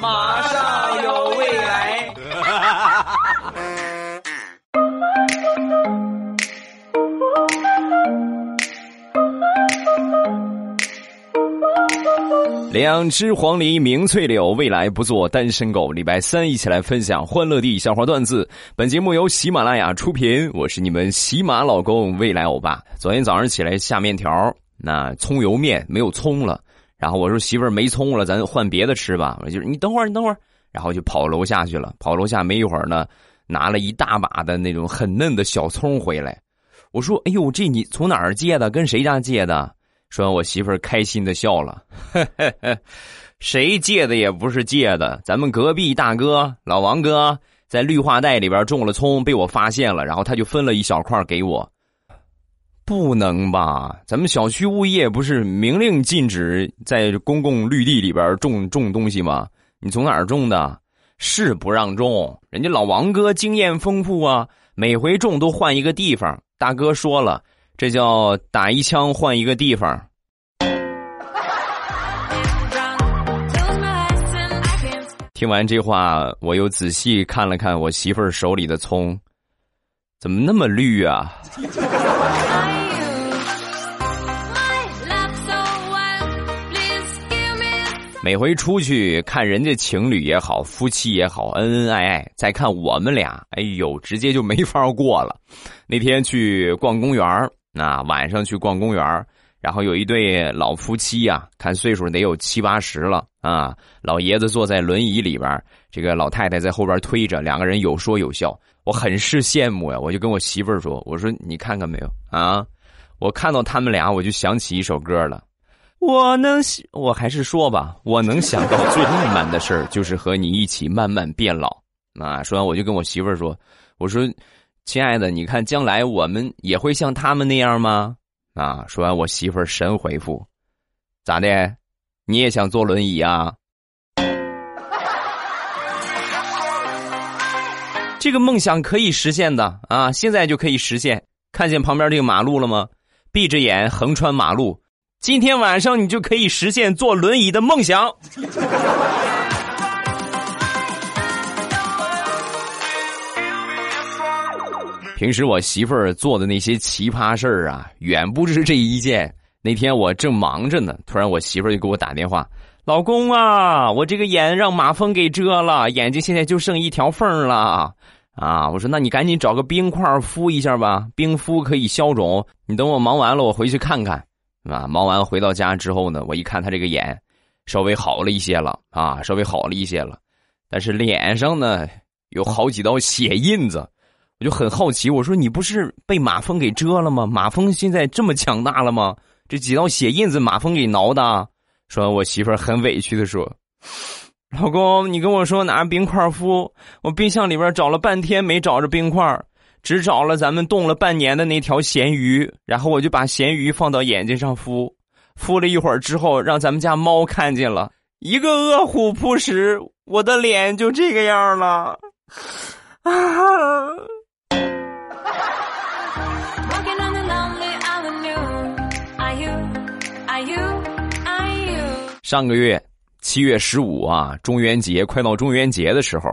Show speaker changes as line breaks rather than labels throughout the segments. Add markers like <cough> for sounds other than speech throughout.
马上有未来。<laughs>
两只黄鹂鸣翠柳，未来不做单身狗。礼拜三一起来分享欢乐地笑话段子。本节目由喜马拉雅出品，我是你们喜马老公未来欧巴。昨天早上起来下面条，那葱油面没有葱了，然后我说媳妇儿没葱了，咱换别的吃吧。我就你等会儿，你等会儿，然后就跑楼下去了。跑楼下没一会儿呢，拿了一大把的那种很嫩的小葱回来。我说：“哎呦，这你从哪儿借的？跟谁家借的？”说完，我媳妇儿开心的笑了，<laughs> 谁借的也不是借的，咱们隔壁大哥老王哥在绿化带里边种了葱，被我发现了，然后他就分了一小块给我。不能吧？咱们小区物业不是明令禁止在公共绿地里边种种东西吗？你从哪儿种的？是不让种，人家老王哥经验丰富啊，每回种都换一个地方。大哥说了。这叫打一枪换一个地方。听完这话，我又仔细看了看我媳妇儿手里的葱，怎么那么绿啊？每回出去看人家情侣也好，夫妻也好，恩恩爱爱，再看我们俩，哎呦，直接就没法过了。<laughs> 那天去逛公园那晚上去逛公园然后有一对老夫妻呀，看岁数得有七八十了啊。老爷子坐在轮椅里边，这个老太太在后边推着，两个人有说有笑，我很是羡慕呀。我就跟我媳妇儿说：“我说你看看没有啊？我看到他们俩，我就想起一首歌了。我能，我还是说吧，我能想到最浪漫的事儿，就是和你一起慢慢变老。”啊，说完我就跟我媳妇儿说：“我说。”亲爱的，你看将来我们也会像他们那样吗？啊！说完，我媳妇儿神回复：“咋的？你也想坐轮椅啊？” <laughs> 这个梦想可以实现的啊！现在就可以实现。看见旁边这个马路了吗？闭着眼横穿马路，今天晚上你就可以实现坐轮椅的梦想。平时我媳妇儿做的那些奇葩事儿啊，远不止这一件。那天我正忙着呢，突然我媳妇儿就给我打电话：“老公啊，我这个眼让马蜂给蛰了，眼睛现在就剩一条缝了。”啊，我说：“那你赶紧找个冰块敷一下吧，冰敷可以消肿。你等我忙完了，我回去看看。”啊，忙完回到家之后呢，我一看他这个眼稍微好了一些了啊，稍微好了一些了，但是脸上呢有好几道血印子。我就很好奇，我说你不是被马蜂给蛰了吗？马蜂现在这么强大了吗？这几道血印子，马蜂给挠的。说，我媳妇儿很委屈的说：“老公，你跟我说拿冰块敷，我冰箱里边找了半天没找着冰块，只找了咱们冻了半年的那条咸鱼，然后我就把咸鱼放到眼睛上敷，敷了一会儿之后，让咱们家猫看见了，一个饿虎扑食，我的脸就这个样了。”啊！上个月七月十五啊，中元节快到中元节的时候，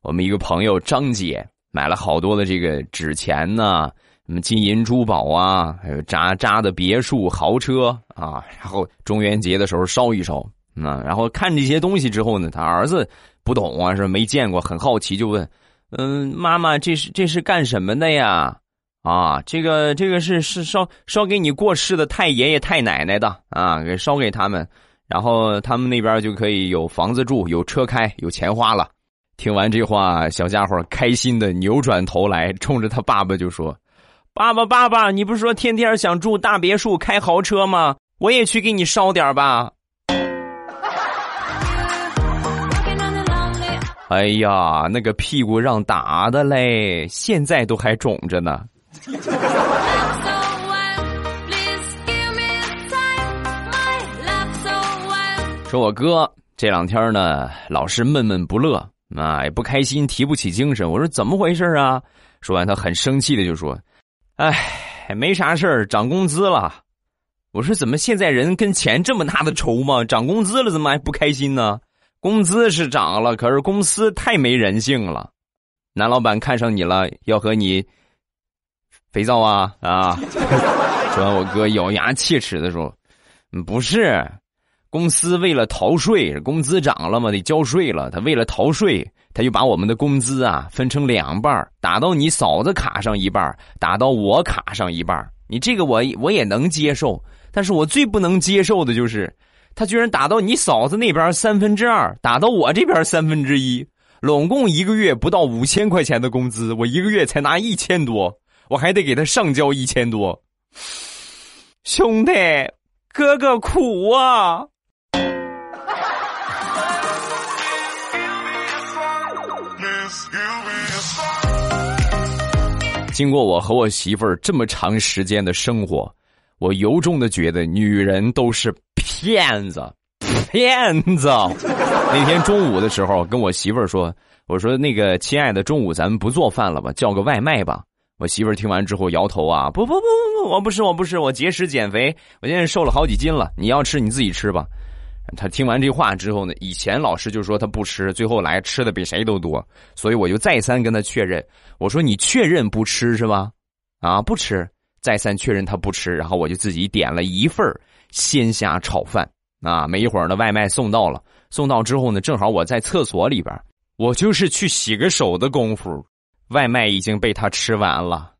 我们一个朋友张姐买了好多的这个纸钱呢，什么金银珠宝啊，还有扎扎的别墅豪车啊，然后中元节的时候烧一烧啊，然后看这些东西之后呢，他儿子不懂啊，是没见过，很好奇就问，嗯，妈妈，这是这是干什么的呀？啊，这个这个是是烧烧给你过世的太爷爷太奶奶的啊，给烧给他们。然后他们那边就可以有房子住，有车开，有钱花了。听完这话，小家伙开心的扭转头来，冲着他爸爸就说：“爸爸，爸爸，你不是说天天想住大别墅、开豪车吗？我也去给你烧点吧。<laughs> ”哎呀，那个屁股让打的嘞，现在都还肿着呢。说我哥这两天呢，老是闷闷不乐啊，也不开心，提不起精神。我说怎么回事啊？说完，他很生气的就说：“哎，没啥事儿，涨工资了。”我说怎么现在人跟钱这么大的仇吗？涨工资了怎么还不开心呢？工资是涨了，可是公司太没人性了。男老板看上你了，要和你肥皂啊啊！<laughs> 说完，我哥咬牙切齿的说：“不是，公司为了逃税，工资涨了嘛，得交税了。他为了逃税，他就把我们的工资啊分成两半打到你嫂子卡上一半打到我卡上一半你这个我我也能接受，但是我最不能接受的就是。”他居然打到你嫂子那边三分之二，打到我这边三分之一，拢共一个月不到五千块钱的工资，我一个月才拿一千多，我还得给他上交一千多。兄弟，哥哥苦啊！经过我和我媳妇儿这么长时间的生活。我由衷的觉得，女人都是骗子，骗子。那天中午的时候，跟我媳妇儿说：“我说那个亲爱的，中午咱们不做饭了吧，叫个外卖吧。”我媳妇儿听完之后摇头啊：“不不不不不，我不是我不是，我节食减肥，我现在瘦了好几斤了。你要吃你自己吃吧。”他听完这话之后呢，以前老师就说他不吃，最后来吃的比谁都多，所以我就再三跟他确认，我说：“你确认不吃是吧？啊，不吃。”再三确认他不吃，然后我就自己点了一份鲜虾炒饭啊。没一会儿呢，外卖送到了。送到之后呢，正好我在厕所里边，我就是去洗个手的功夫，外卖已经被他吃完了，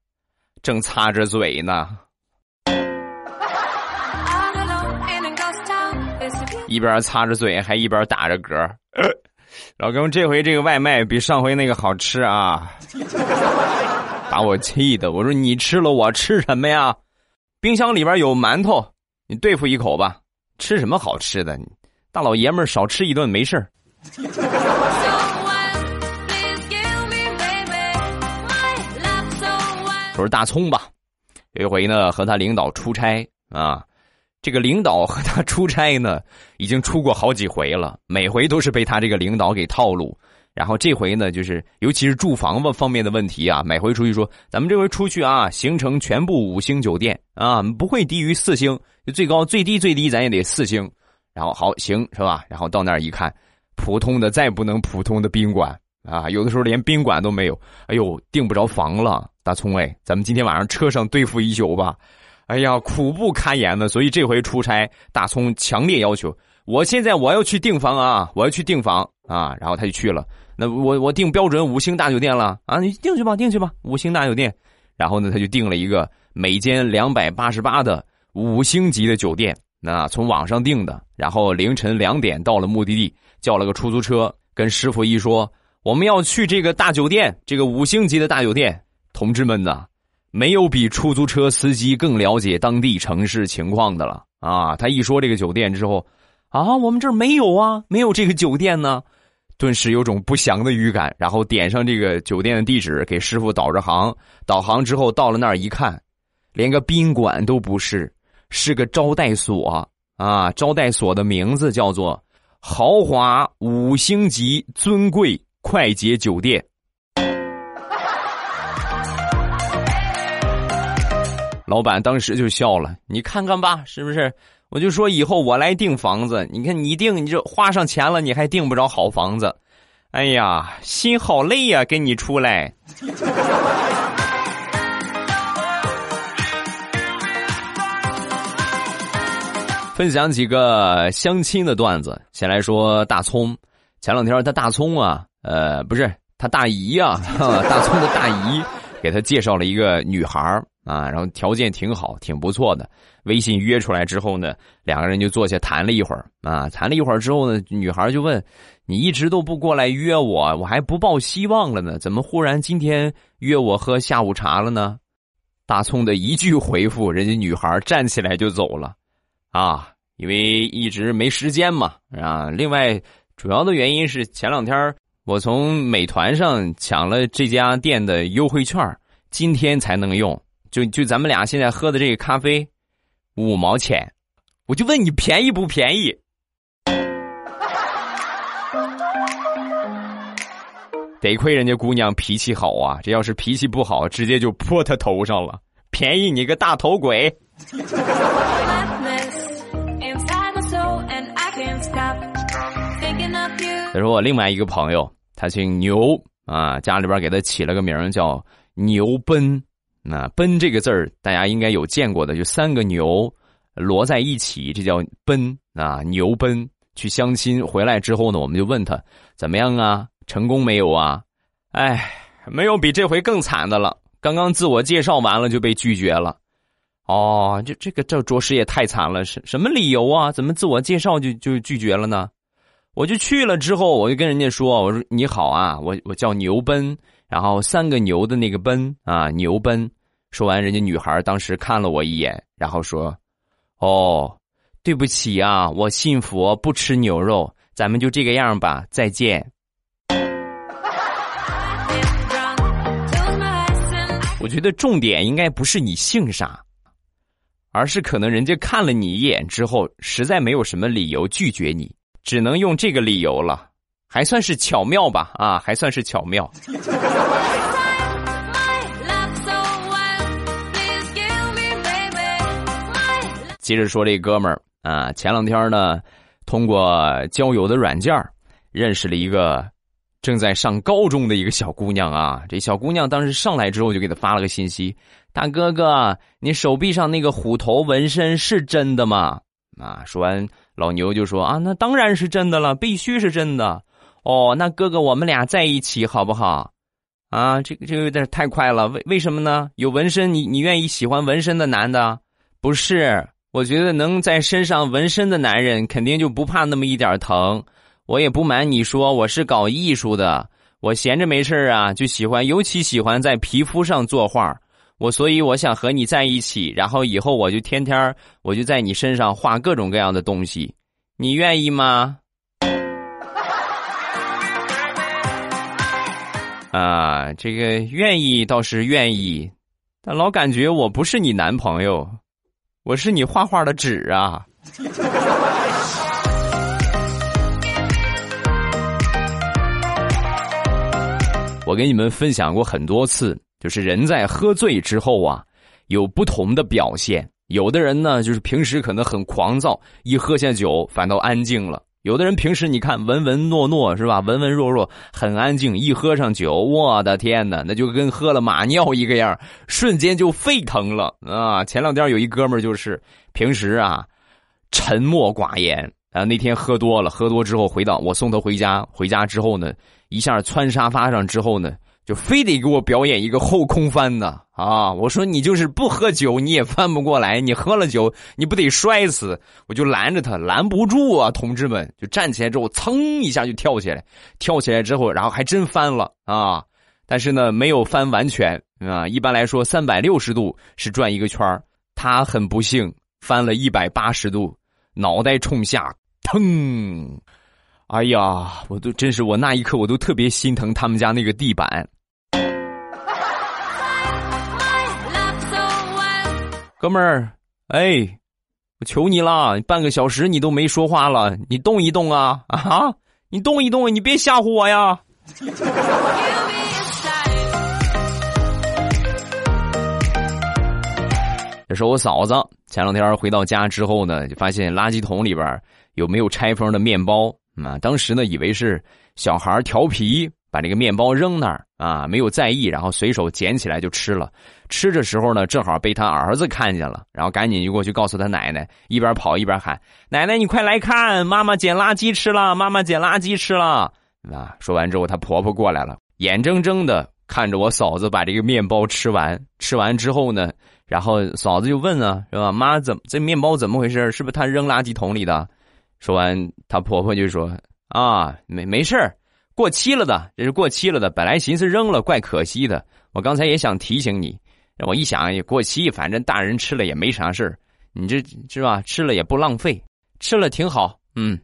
正擦着嘴呢，一边擦着嘴还一边打着嗝。老公，这回这个外卖比上回那个好吃啊。把我气的，我说你吃了我吃什么呀？冰箱里边有馒头，你对付一口吧。吃什么好吃的？大老爷们少吃一顿没事儿 <laughs> 说大葱吧，有一回呢和他领导出差啊，这个领导和他出差呢已经出过好几回了，每回都是被他这个领导给套路。然后这回呢，就是尤其是住房方面的问题啊，每回出去说，咱们这回出去啊，行程全部五星酒店啊，不会低于四星，最高最低最低咱也得四星。然后好行是吧？然后到那儿一看，普通的再不能普通的宾馆啊，有的时候连宾馆都没有。哎呦，订不着房了，大葱哎，咱们今天晚上车上对付一宿吧。哎呀，苦不堪言的，所以这回出差，大葱强烈要求，我现在我要去订房啊，我要去订房啊，然后他就去了。那我我订标准五星大酒店了啊！你订去吧，订去吧，五星大酒店。然后呢，他就订了一个每间两百八十八的五星级的酒店。那从网上订的，然后凌晨两点到了目的地，叫了个出租车，跟师傅一说，我们要去这个大酒店，这个五星级的大酒店。同志们呐，没有比出租车司机更了解当地城市情况的了啊！他一说这个酒店之后，啊，我们这儿没有啊，没有这个酒店呢。顿时有种不祥的预感，然后点上这个酒店的地址，给师傅导着航。导航之后到了那儿一看，连个宾馆都不是，是个招待所啊！招待所的名字叫做“豪华五星级尊贵快捷酒店”。老板当时就笑了：“你看看吧，是不是？”我就说以后我来订房子，你看你订你就花上钱了，你还订不着好房子，哎呀，心好累呀，跟你出来。<laughs> 分享几个相亲的段子，先来说大葱。前两天他大葱啊，呃，不是他大姨呀，<laughs> 大葱的大姨给他介绍了一个女孩啊，然后条件挺好，挺不错的。微信约出来之后呢，两个人就坐下谈了一会儿啊，谈了一会儿之后呢，女孩就问：“你一直都不过来约我，我还不抱希望了呢，怎么忽然今天约我喝下午茶了呢？”大葱的一句回复，人家女孩站起来就走了，啊，因为一直没时间嘛啊。另外，主要的原因是前两天我从美团上抢了这家店的优惠券，今天才能用。就就咱们俩现在喝的这个咖啡。五毛钱，我就问你便宜不便宜？<laughs> 得亏人家姑娘脾气好啊，这要是脾气不好，直接就泼她头上了。便宜你个大头鬼！<laughs> 他说我另外一个朋友，他姓牛啊，家里边给他起了个名叫牛奔。那奔这个字儿，大家应该有见过的，就三个牛摞在一起，这叫奔啊。牛奔去相亲回来之后呢，我们就问他怎么样啊？成功没有啊？哎，没有比这回更惨的了。刚刚自我介绍完了就被拒绝了。哦，这这个这着实也太惨了，什什么理由啊？怎么自我介绍就就拒绝了呢？我就去了之后，我就跟人家说：“我说你好啊，我我叫牛奔，然后三个牛的那个奔啊，牛奔。”说完，人家女孩当时看了我一眼，然后说：“哦，对不起啊，我信佛不吃牛肉，咱们就这个样吧，再见。<laughs> ”我觉得重点应该不是你姓啥，而是可能人家看了你一眼之后，实在没有什么理由拒绝你，只能用这个理由了，还算是巧妙吧？啊，还算是巧妙。<laughs> 接着说这哥们儿啊，前两天呢，通过交友的软件认识了一个。正在上高中的一个小姑娘啊，这小姑娘当时上来之后就给他发了个信息：“大哥哥，你手臂上那个虎头纹身是真的吗？”啊，说完老牛就说：“啊，那当然是真的了，必须是真的。”哦，那哥哥我们俩在一起好不好？啊，这个这个有点太快了，为为什么呢？有纹身，你你愿意喜欢纹身的男的？不是，我觉得能在身上纹身的男人肯定就不怕那么一点疼。我也不瞒你说，我是搞艺术的。我闲着没事啊，就喜欢，尤其喜欢在皮肤上作画。我所以我想和你在一起，然后以后我就天天我就在你身上画各种各样的东西。你愿意吗？啊，这个愿意倒是愿意，但老感觉我不是你男朋友，我是你画画的纸啊。我给你们分享过很多次，就是人在喝醉之后啊，有不同的表现。有的人呢，就是平时可能很狂躁，一喝下酒反倒安静了；有的人平时你看文文诺诺是吧，文文弱弱，很安静，一喝上酒，我的天哪，那就跟喝了马尿一个样，瞬间就沸腾了啊！前两天有一哥们儿就是平时啊，沉默寡言啊，那天喝多了，喝多之后回到我送他回家，回家之后呢。一下窜沙发上之后呢，就非得给我表演一个后空翻呢啊！我说你就是不喝酒你也翻不过来，你喝了酒你不得摔死？我就拦着他，拦不住啊！同志们就站起来之后，噌一下就跳起来，跳起来之后，然后还真翻了啊！但是呢，没有翻完全啊。一般来说，三百六十度是转一个圈他很不幸翻了一百八十度，脑袋冲下，腾。哎呀，我都真是我那一刻我都特别心疼他们家那个地板。哥们儿，哎，我求你了，半个小时你都没说话了，你动一动啊啊！你动一动，你别吓唬我呀！这是我嫂子，前两天回到家之后呢，就发现垃圾桶里边有没有拆封的面包。啊，当时呢，以为是小孩调皮，把这个面包扔那儿啊，没有在意，然后随手捡起来就吃了。吃的时候呢，正好被他儿子看见了，然后赶紧就过去告诉他奶奶，一边跑一边喊：“奶奶，你快来看，妈妈捡垃圾吃了，妈妈捡垃圾吃了。”啊，说完之后，她婆婆过来了，眼睁睁的看着我嫂子把这个面包吃完。吃完之后呢，然后嫂子就问啊，是吧？妈，怎么这面包怎么回事？是不是他扔垃圾桶里的？说完，她婆婆就说：“啊，没没事过期了的，这是过期了的。本来寻思扔了，怪可惜的。我刚才也想提醒你，我一想也过期，反正大人吃了也没啥事儿，你这是吧？吃了也不浪费，吃了挺好。嗯。”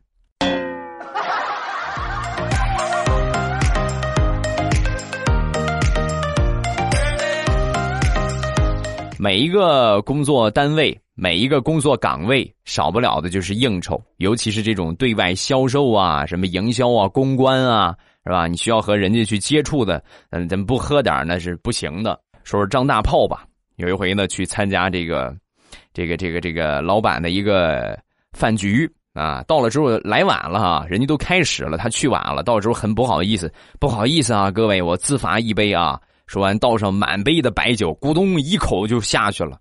每一个工作单位。每一个工作岗位少不了的就是应酬，尤其是这种对外销售啊、什么营销啊、公关啊，是吧？你需要和人家去接触的，嗯，咱不喝点那是不行的。说说张大炮吧，有一回呢去参加这个，这个这个这个老板的一个饭局啊，到了之后来晚了哈，人家都开始了，他去晚了，到了之后很不好意思，不好意思啊，各位，我自罚一杯啊。说完倒上满杯的白酒，咕咚一口就下去了。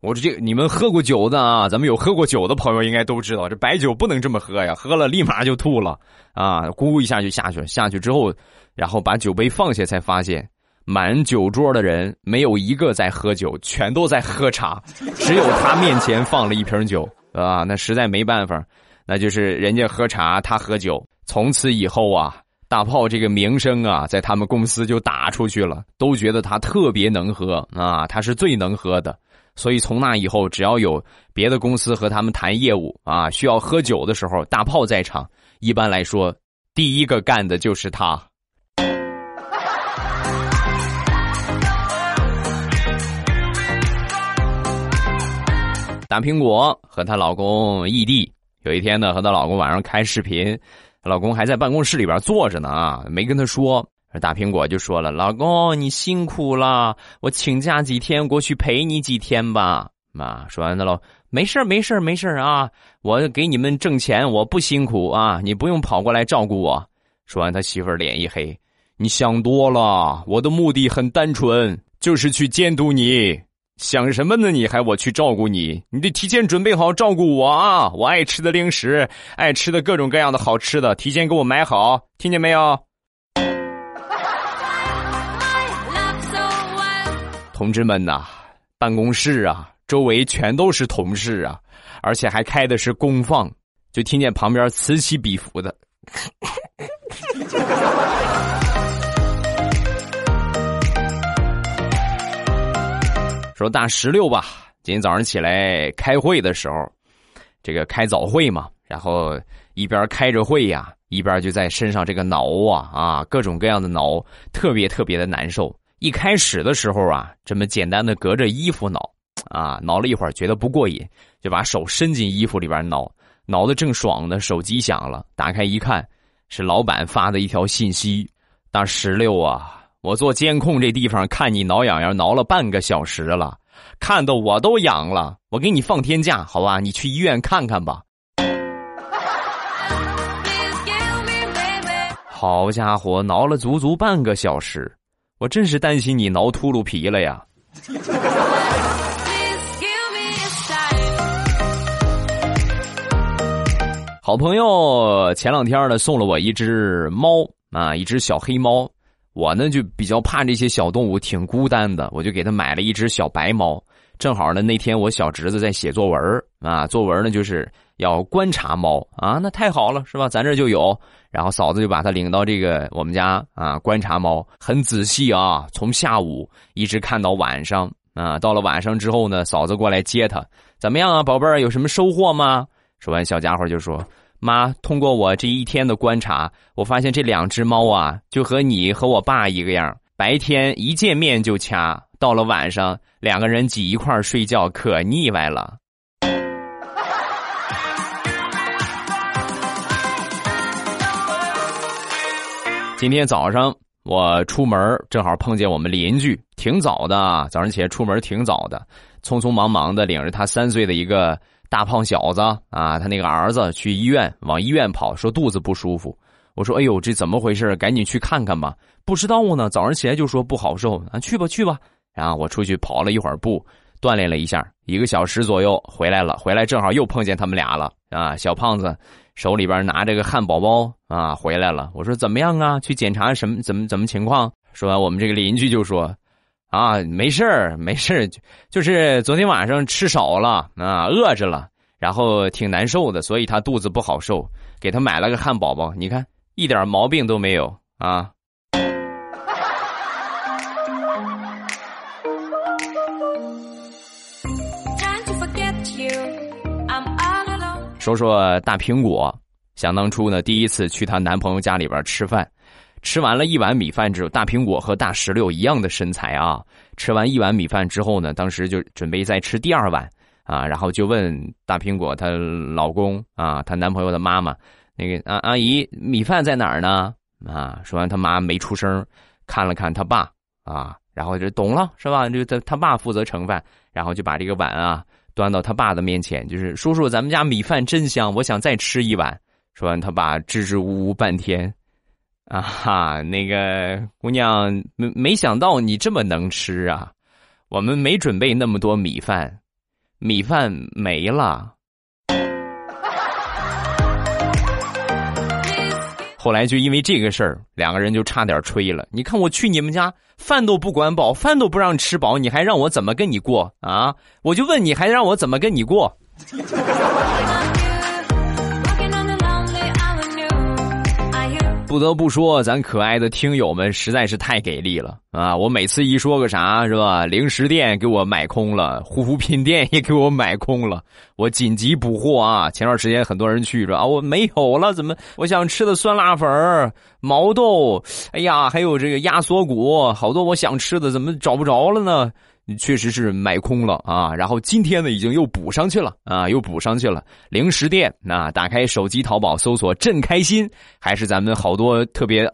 我说这你们喝过酒的啊，咱们有喝过酒的朋友应该都知道，这白酒不能这么喝呀，喝了立马就吐了啊，咕一下就下去了。下去之后，然后把酒杯放下，才发现满酒桌的人没有一个在喝酒，全都在喝茶，只有他面前放了一瓶酒啊，那实在没办法。那就是人家喝茶，他喝酒。从此以后啊，大炮这个名声啊，在他们公司就打出去了，都觉得他特别能喝啊，他是最能喝的。所以从那以后，只要有别的公司和他们谈业务啊，需要喝酒的时候，大炮在场，一般来说，第一个干的就是他。大苹果和她老公异地。有一天呢，和她老公晚上开视频，老公还在办公室里边坐着呢啊，没跟他说。大苹果就说了：“老公，你辛苦了，我请假几天过去陪你几天吧。”啊，说完他老没事没事没事啊，我给你们挣钱，我不辛苦啊，你不用跑过来照顾我。说完，他媳妇儿脸一黑：“你想多了，我的目的很单纯，就是去监督你。”想什么呢？你还我去照顾你？你得提前准备好照顾我啊！我爱吃的零食，爱吃的各种各样的好吃的，提前给我买好，听见没有？<laughs> 同志们呐，办公室啊，周围全都是同事啊，而且还开的是公放，就听见旁边此起彼伏的。说大石榴吧，今天早上起来开会的时候，这个开早会嘛，然后一边开着会呀，一边就在身上这个挠啊啊，各种各样的挠，特别特别的难受。一开始的时候啊，这么简单的隔着衣服挠啊，挠了一会儿觉得不过瘾，就把手伸进衣服里边挠，挠的正爽呢，手机响了，打开一看，是老板发的一条信息：大石榴啊。我做监控这地方看你挠痒痒挠了半个小时了，看的我都痒了。我给你放天假，好吧？你去医院看看吧。<laughs> 好家伙，挠了足足半个小时，我真是担心你挠秃噜皮了呀。好朋友前两天呢送了我一只猫啊，一只小黑猫。我呢就比较怕这些小动物，挺孤单的，我就给他买了一只小白猫。正好呢，那天我小侄子在写作文啊，作文呢就是要观察猫啊，那太好了，是吧？咱这就有。然后嫂子就把他领到这个我们家啊，观察猫，很仔细啊，从下午一直看到晚上啊。到了晚上之后呢，嫂子过来接他，怎么样啊，宝贝儿，有什么收获吗？说完，小家伙就说。妈，通过我这一天的观察，我发现这两只猫啊，就和你和我爸一个样。白天一见面就掐，到了晚上两个人挤一块睡觉，可腻歪了。<laughs> 今天早上我出门，正好碰见我们邻居，挺早的，早上起来出门挺早的，匆匆忙忙的领着他三岁的一个。大胖小子啊，他那个儿子去医院，往医院跑，说肚子不舒服。我说：“哎呦，这怎么回事？赶紧去看看吧。”不知道呢，早上起来就说不好受啊，去吧去吧。然后我出去跑了一会儿步，锻炼了一下，一个小时左右回来了。回来正好又碰见他们俩了啊，小胖子手里边拿着个汉堡包啊，回来了。我说：“怎么样啊？去检查什么？怎么怎么情况？”说完，我们这个邻居就说。啊，没事儿，没事儿，就是昨天晚上吃少了啊，饿着了，然后挺难受的，所以他肚子不好受，给他买了个汉堡包，你看一点毛病都没有啊。说说大苹果，想当初呢，第一次去她男朋友家里边吃饭。吃完了一碗米饭之后，大苹果和大石榴一样的身材啊。吃完一碗米饭之后呢，当时就准备再吃第二碗啊，然后就问大苹果她老公啊，她男朋友的妈妈，那个阿阿姨，米饭在哪儿呢？啊，说完他妈没出声，看了看他爸啊，然后就懂了是吧？就他他爸负责盛饭，然后就把这个碗啊端到他爸的面前，就是叔叔，咱们家米饭真香，我想再吃一碗。说完，他爸支支吾吾半天，啊哈，那个姑娘没没想到你这么能吃啊，我们没准备那么多米饭，米饭没了。后来就因为这个事儿，两个人就差点吹了。你看我去你们家，饭都不管饱，饭都不让吃饱，你还让我怎么跟你过啊？我就问你，还让我怎么跟你过？不得不说，咱可爱的听友们实在是太给力了啊！我每次一说个啥，是吧？零食店给我买空了，护肤品店也给我买空了，我紧急补货啊！前段时间很多人去说啊，我没有了，怎么？我想吃的酸辣粉、毛豆，哎呀，还有这个鸭锁骨，好多我想吃的，怎么找不着了呢？你确实是买空了啊，然后今天呢，已经又补上去了啊，又补上去了。零食店，那打开手机淘宝搜索“朕开心”，还是咱们好多特别，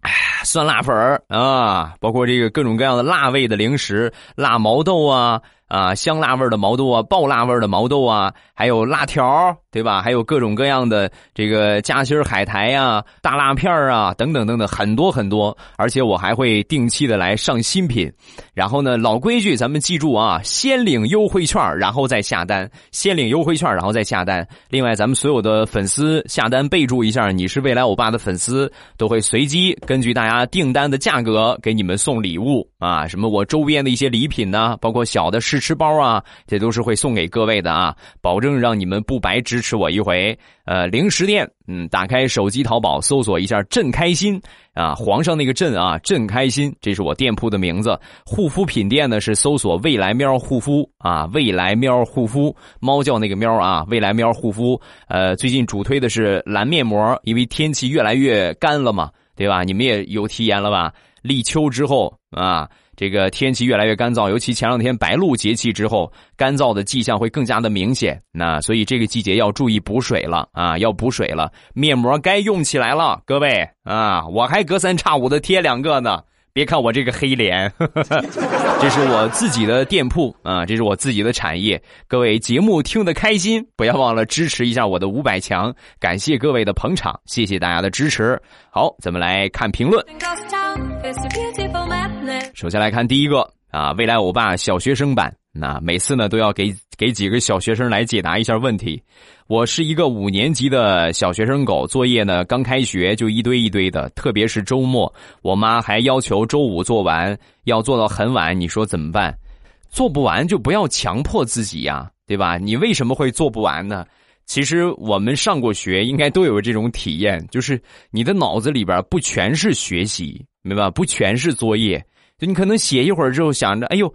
哎，酸辣粉啊，包括这个各种各样的辣味的零食，辣毛豆啊。啊，香辣味的毛豆啊，爆辣味的毛豆啊，还有辣条，对吧？还有各种各样的这个夹心海苔呀、大辣片啊，等等等等，很多很多。而且我还会定期的来上新品。然后呢，老规矩，咱们记住啊，先领优惠券，然后再下单。先领优惠券，然后再下单。另外，咱们所有的粉丝下单备注一下，你是未来欧巴的粉丝，都会随机根据大家订单的价格给你们送礼物啊，什么我周边的一些礼品呢，包括小的试。吃包啊，这都是会送给各位的啊，保证让你们不白支持我一回。呃，零食店，嗯，打开手机淘宝搜索一下“朕开心”啊，皇上那个“朕”啊，“朕开心”，这是我店铺的名字。护肤品店呢是搜索“未来喵护肤”啊，“未来喵护肤”，猫叫那个喵啊，“未来喵护肤”。呃，最近主推的是蓝面膜，因为天气越来越干了嘛，对吧？你们也有体验了吧？立秋之后啊。这个天气越来越干燥，尤其前两天白露节气之后，干燥的迹象会更加的明显。那所以这个季节要注意补水了啊，要补水了，面膜该用起来了，各位啊，我还隔三差五的贴两个呢。别看我这个黑脸，<laughs> 这是我自己的店铺啊，这是我自己的产业。各位节目听得开心，不要忘了支持一下我的五百强，感谢各位的捧场，谢谢大家的支持。好，咱们来看评论。首先来看第一个啊，未来欧巴小学生版。那每次呢都要给给几个小学生来解答一下问题。我是一个五年级的小学生狗，作业呢刚开学就一堆一堆的，特别是周末，我妈还要求周五做完，要做到很晚。你说怎么办？做不完就不要强迫自己呀，对吧？你为什么会做不完呢？其实我们上过学，应该都有这种体验，就是你的脑子里边不全是学习，明白吧？不全是作业。就你可能写一会儿之后想着，哎呦，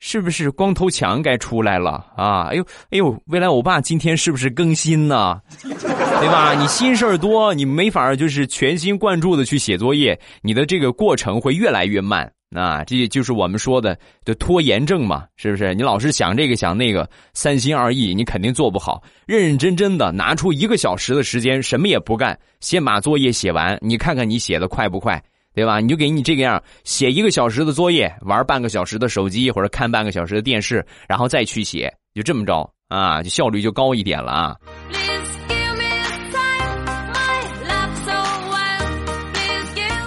是不是光头强该出来了啊？哎呦，哎呦，未来欧巴今天是不是更新呢？对吧？你心事儿多，你没法就是全心贯注的去写作业，你的这个过程会越来越慢啊！这就是我们说的的拖延症嘛，是不是？你老是想这个想那个，三心二意，你肯定做不好。认认真真的拿出一个小时的时间，什么也不干，先把作业写完，你看看你写的快不快？对吧？你就给你这个样，写一个小时的作业，玩半个小时的手机或者看半个小时的电视，然后再去写，就这么着啊，就效率就高一点了啊。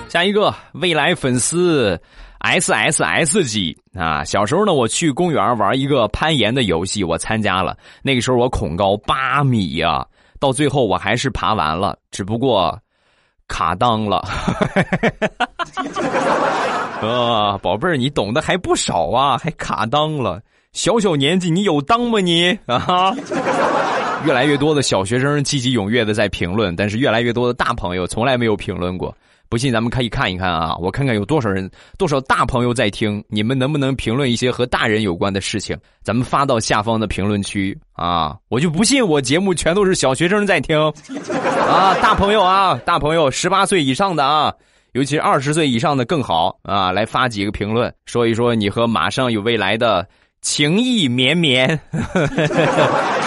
下一个未来粉丝 S S S 级啊，小时候呢，我去公园玩一个攀岩的游戏，我参加了，那个时候我恐高八米呀，到最后我还是爬完了，只不过。卡裆了，<laughs> 啊，宝贝儿，你懂得还不少啊，还卡裆了，小小年纪你有裆吗你啊？越来越多的小学生积极踊跃的在评论，但是越来越多的大朋友从来没有评论过。不信，咱们可以看一看啊！我看看有多少人、多少大朋友在听，你们能不能评论一些和大人有关的事情？咱们发到下方的评论区啊！我就不信我节目全都是小学生在听啊！大朋友啊，大朋友，十八岁以上的啊，尤其二十岁以上的更好啊！来发几个评论，说一说你和马上有未来的情意绵绵。<laughs>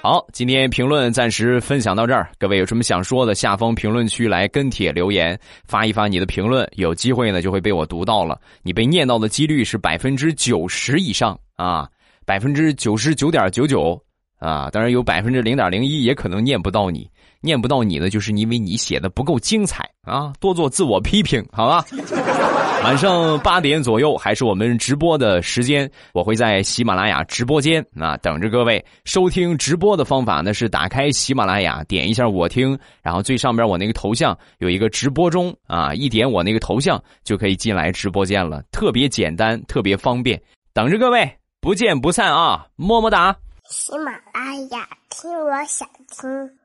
好，今天评论暂时分享到这儿。各位有什么想说的，下方评论区来跟帖留言，发一发你的评论，有机会呢就会被我读到了。你被念到的几率是百分之九十以上啊，百分之九十九点九九啊，当然有百分之零点零一也可能念不到你。念不到你呢，就是因为你写的不够精彩啊！多做自我批评，好吧？<laughs> 晚上八点左右还是我们直播的时间，我会在喜马拉雅直播间啊等着各位收听直播的方法呢是打开喜马拉雅，点一下我听，然后最上边我那个头像有一个直播中啊，一点我那个头像就可以进来直播间了，特别简单，特别方便，等着各位，不见不散啊！么么哒！
喜马拉雅听，我想听。